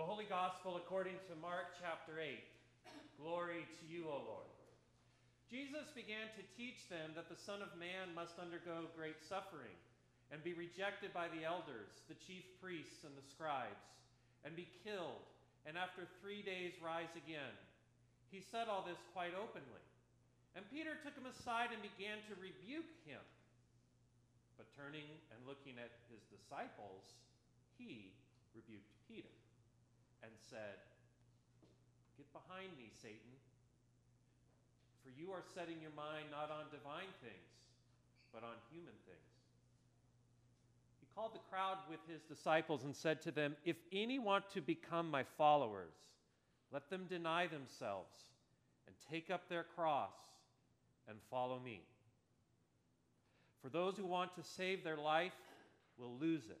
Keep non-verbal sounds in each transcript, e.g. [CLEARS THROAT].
The Holy Gospel according to Mark chapter 8. Glory to you, O Lord. Jesus began to teach them that the Son of Man must undergo great suffering and be rejected by the elders, the chief priests, and the scribes, and be killed, and after three days rise again. He said all this quite openly. And Peter took him aside and began to rebuke him. But turning and looking at his disciples, he rebuked Peter and said, Get behind me, Satan, for you are setting your mind not on divine things, but on human things. He called the crowd with his disciples and said to them, If any want to become my followers, let them deny themselves and take up their cross and follow me. For those who want to save their life will lose it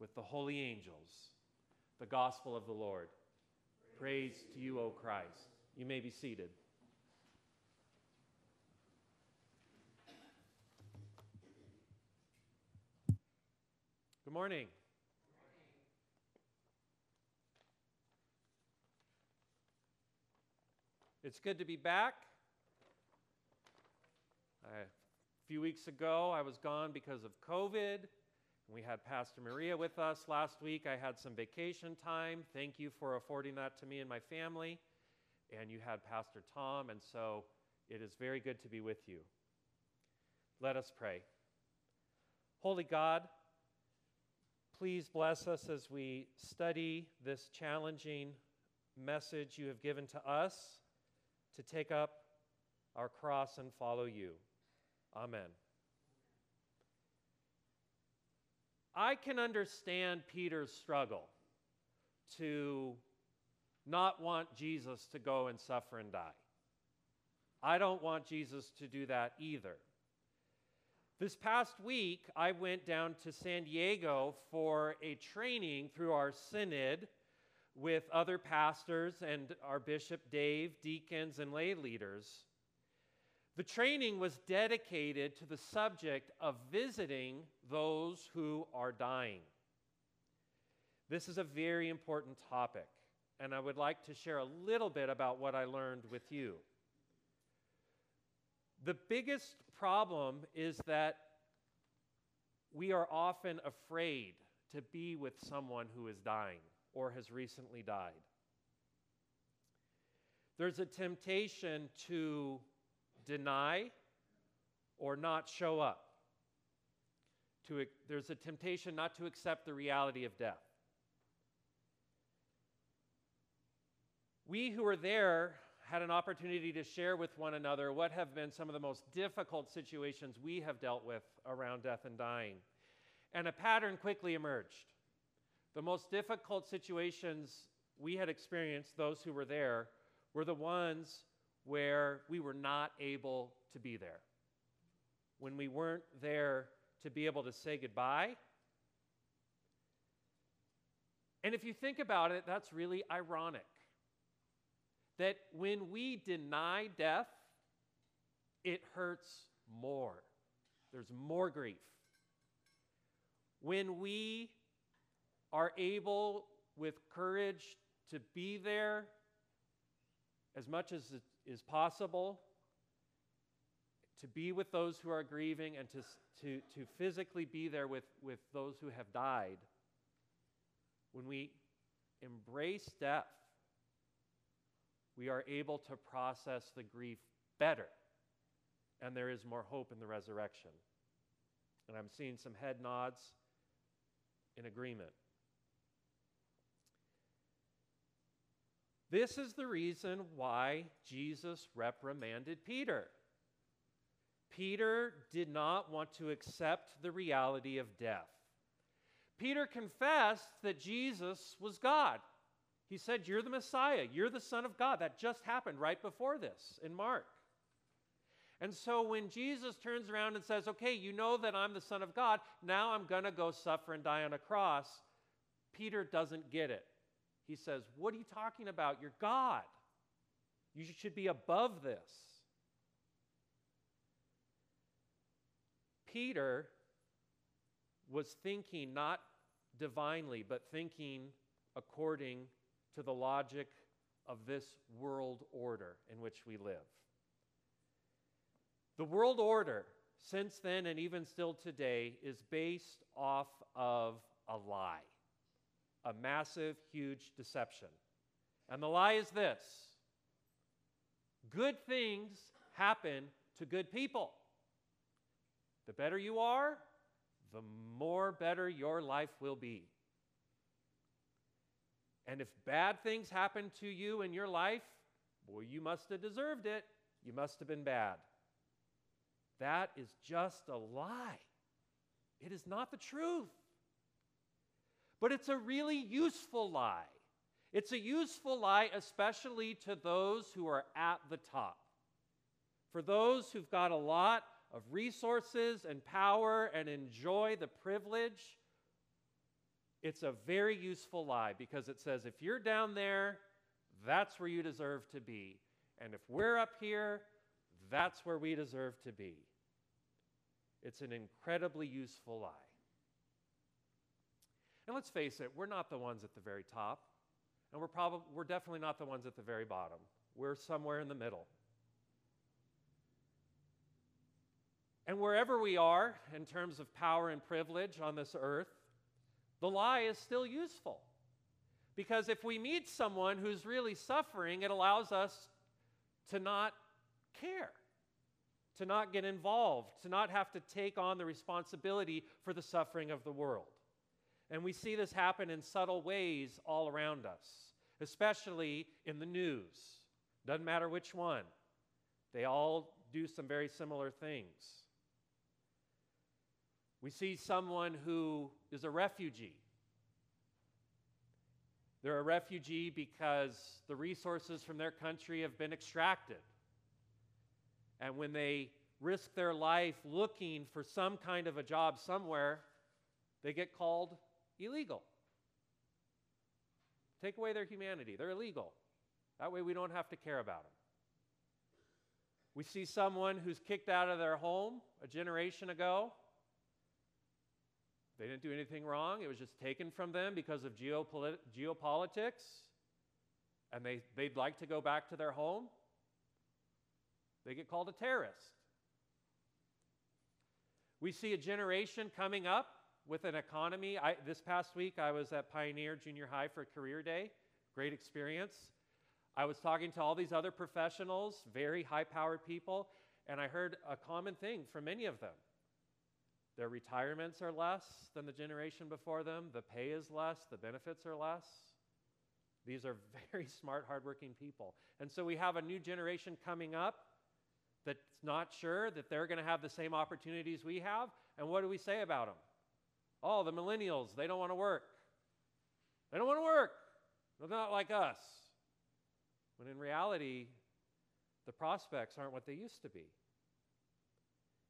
with the holy angels. The gospel of the Lord. Praise, Praise to you, O Christ. You may be seated. Good morning. It's good to be back. a few weeks ago, I was gone because of COVID. We had Pastor Maria with us last week. I had some vacation time. Thank you for affording that to me and my family. And you had Pastor Tom, and so it is very good to be with you. Let us pray. Holy God, please bless us as we study this challenging message you have given to us to take up our cross and follow you. Amen. I can understand Peter's struggle to not want Jesus to go and suffer and die. I don't want Jesus to do that either. This past week, I went down to San Diego for a training through our synod with other pastors and our Bishop Dave, deacons, and lay leaders. The training was dedicated to the subject of visiting those who are dying. This is a very important topic, and I would like to share a little bit about what I learned with you. The biggest problem is that we are often afraid to be with someone who is dying or has recently died. There's a temptation to deny or not show up. To, there's a temptation not to accept the reality of death. We who were there had an opportunity to share with one another what have been some of the most difficult situations we have dealt with around death and dying. And a pattern quickly emerged. The most difficult situations we had experienced, those who were there, were the ones where we were not able to be there. When we weren't there to be able to say goodbye. And if you think about it, that's really ironic. That when we deny death, it hurts more. There's more grief. When we are able with courage to be there as much as it is possible to be with those who are grieving and to, to, to physically be there with, with those who have died, when we embrace death, we are able to process the grief better. And there is more hope in the resurrection. And I'm seeing some head nods in agreement. This is the reason why Jesus reprimanded Peter. Peter did not want to accept the reality of death. Peter confessed that Jesus was God. He said, You're the Messiah. You're the Son of God. That just happened right before this in Mark. And so when Jesus turns around and says, Okay, you know that I'm the Son of God, now I'm going to go suffer and die on a cross, Peter doesn't get it. He says, What are you talking about? You're God. You should be above this. Peter was thinking not divinely, but thinking according to the logic of this world order in which we live. The world order, since then and even still today, is based off of a lie, a massive, huge deception. And the lie is this good things happen to good people. The better you are, the more better your life will be. And if bad things happen to you in your life, boy, you must have deserved it. You must have been bad. That is just a lie. It is not the truth. But it's a really useful lie. It's a useful lie, especially to those who are at the top. For those who've got a lot of resources and power and enjoy the privilege, it's a very useful lie because it says if you're down there, that's where you deserve to be. And if we're up here, that's where we deserve to be. It's an incredibly useful lie. And let's face it, we're not the ones at the very top, and we're probably we're definitely not the ones at the very bottom. We're somewhere in the middle. And wherever we are in terms of power and privilege on this earth, the lie is still useful. Because if we meet someone who's really suffering, it allows us to not care to not get involved, to not have to take on the responsibility for the suffering of the world. And we see this happen in subtle ways all around us, especially in the news. Doesn't matter which one, they all do some very similar things. We see someone who is a refugee. They're a refugee because the resources from their country have been extracted. And when they risk their life looking for some kind of a job somewhere, they get called illegal. Take away their humanity. They're illegal. That way we don't have to care about them. We see someone who's kicked out of their home a generation ago. They didn't do anything wrong. It was just taken from them because of geopolit- geopolitics. And they, they'd like to go back to their home. They get called a terrorist. We see a generation coming up with an economy. I, this past week, I was at Pioneer Junior High for Career Day. Great experience. I was talking to all these other professionals, very high powered people, and I heard a common thing from many of them. Their retirements are less than the generation before them, the pay is less, the benefits are less. These are [LAUGHS] very smart, hardworking people. And so we have a new generation coming up that's not sure that they're going to have the same opportunities we have. And what do we say about them? Oh, the millennials, they don't want to work. They don't want to work. They're not like us. When in reality, the prospects aren't what they used to be.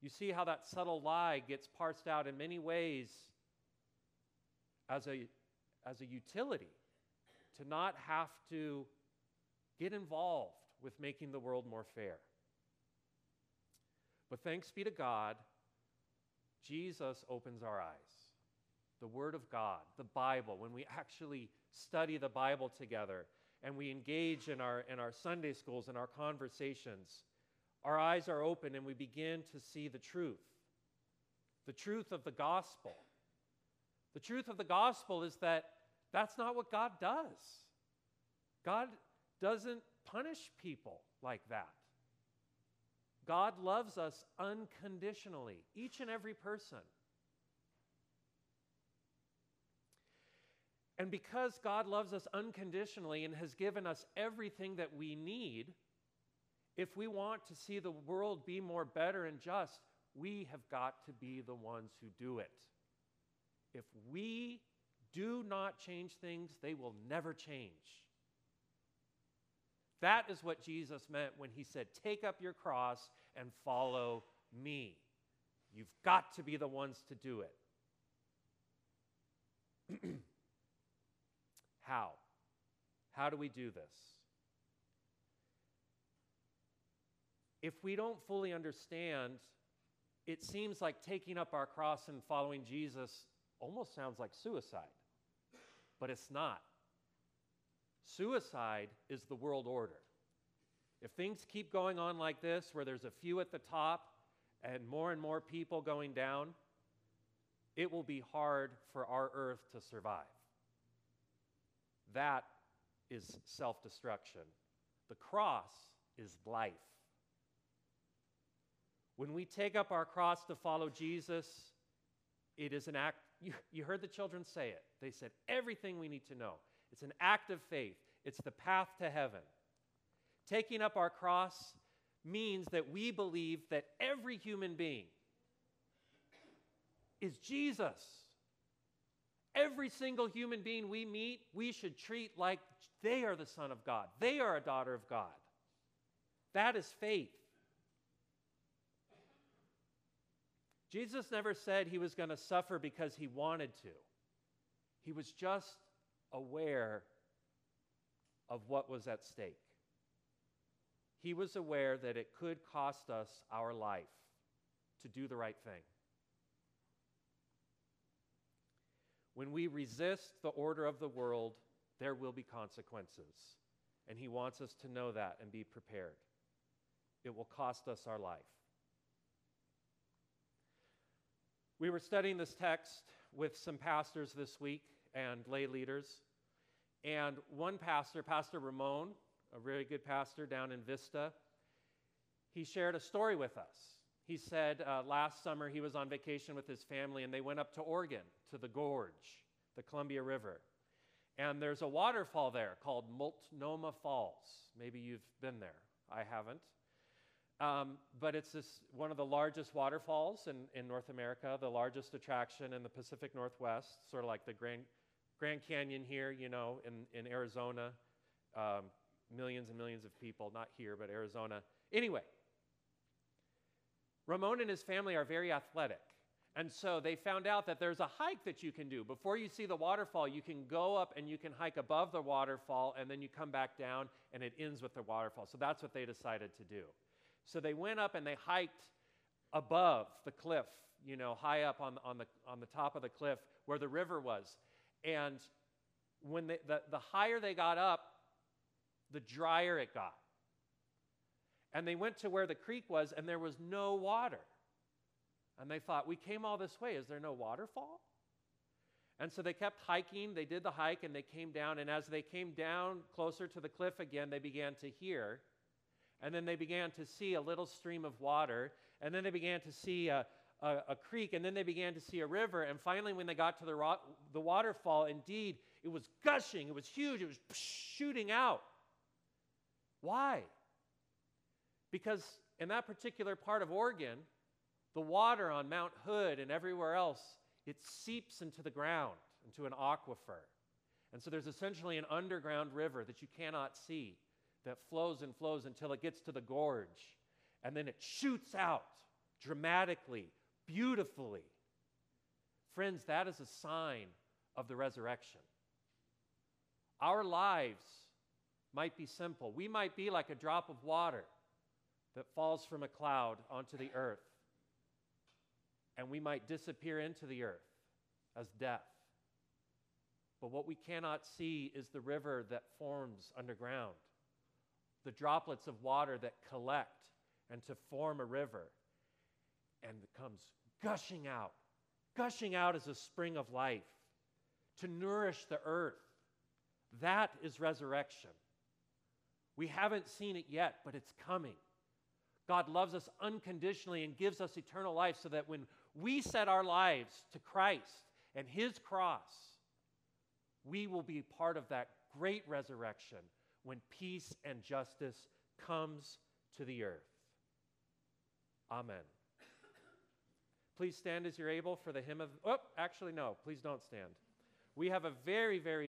You see how that subtle lie gets parsed out in many ways as a, as a utility to not have to get involved with making the world more fair. But thanks be to God, Jesus opens our eyes. The Word of God, the Bible, when we actually study the Bible together and we engage in our, in our Sunday schools and our conversations, our eyes are open and we begin to see the truth. The truth of the gospel. The truth of the gospel is that that's not what God does. God doesn't punish people like that. God loves us unconditionally, each and every person. And because God loves us unconditionally and has given us everything that we need, if we want to see the world be more better and just, we have got to be the ones who do it. If we do not change things, they will never change. That is what Jesus meant when he said, Take up your cross and follow me. You've got to be the ones to do it. [CLEARS THROAT] How? How do we do this? If we don't fully understand, it seems like taking up our cross and following Jesus almost sounds like suicide, but it's not. Suicide is the world order. If things keep going on like this, where there's a few at the top and more and more people going down, it will be hard for our earth to survive. That is self destruction. The cross is life. When we take up our cross to follow Jesus, it is an act. You, you heard the children say it. They said everything we need to know. It's an act of faith, it's the path to heaven. Taking up our cross means that we believe that every human being is Jesus. Every single human being we meet, we should treat like they are the Son of God, they are a daughter of God. That is faith. Jesus never said he was going to suffer because he wanted to. He was just aware of what was at stake. He was aware that it could cost us our life to do the right thing. When we resist the order of the world, there will be consequences. And he wants us to know that and be prepared. It will cost us our life. We were studying this text with some pastors this week and lay leaders. And one pastor, Pastor Ramon, a very good pastor down in Vista, he shared a story with us. He said uh, last summer he was on vacation with his family and they went up to Oregon, to the gorge, the Columbia River. And there's a waterfall there called Multnomah Falls. Maybe you've been there. I haven't. Um, but it's this, one of the largest waterfalls in, in North America, the largest attraction in the Pacific Northwest, sort of like the Grand, Grand Canyon here, you know, in, in Arizona. Um, millions and millions of people, not here, but Arizona. Anyway, Ramon and his family are very athletic. And so they found out that there's a hike that you can do. Before you see the waterfall, you can go up and you can hike above the waterfall, and then you come back down, and it ends with the waterfall. So that's what they decided to do. So they went up and they hiked above the cliff, you know, high up on, on, the, on the top of the cliff where the river was. And when they, the, the higher they got up, the drier it got. And they went to where the creek was, and there was no water. And they thought, we came all this way. Is there no waterfall? And so they kept hiking. They did the hike and they came down. And as they came down closer to the cliff again, they began to hear and then they began to see a little stream of water. And then they began to see a, a, a creek. And then they began to see a river. And finally, when they got to the, ro- the waterfall, indeed, it was gushing. It was huge. It was shooting out. Why? Because in that particular part of Oregon, the water on Mount Hood and everywhere else, it seeps into the ground, into an aquifer. And so there's essentially an underground river that you cannot see that flows and flows until it gets to the gorge. And then it shoots out dramatically, beautifully. Friends, that is a sign of the resurrection. Our lives might be simple. We might be like a drop of water that falls from a cloud onto the earth. And we might disappear into the earth as death. But what we cannot see is the river that forms underground the droplets of water that collect and to form a river and comes gushing out, gushing out as a spring of life to nourish the earth. That is resurrection. We haven't seen it yet, but it's coming. God loves us unconditionally and gives us eternal life so that when we set our lives to Christ and His cross, we will be part of that great resurrection when peace and justice comes to the earth. Amen. Please stand as you're able for the hymn of. Oh, actually, no, please don't stand. We have a very, very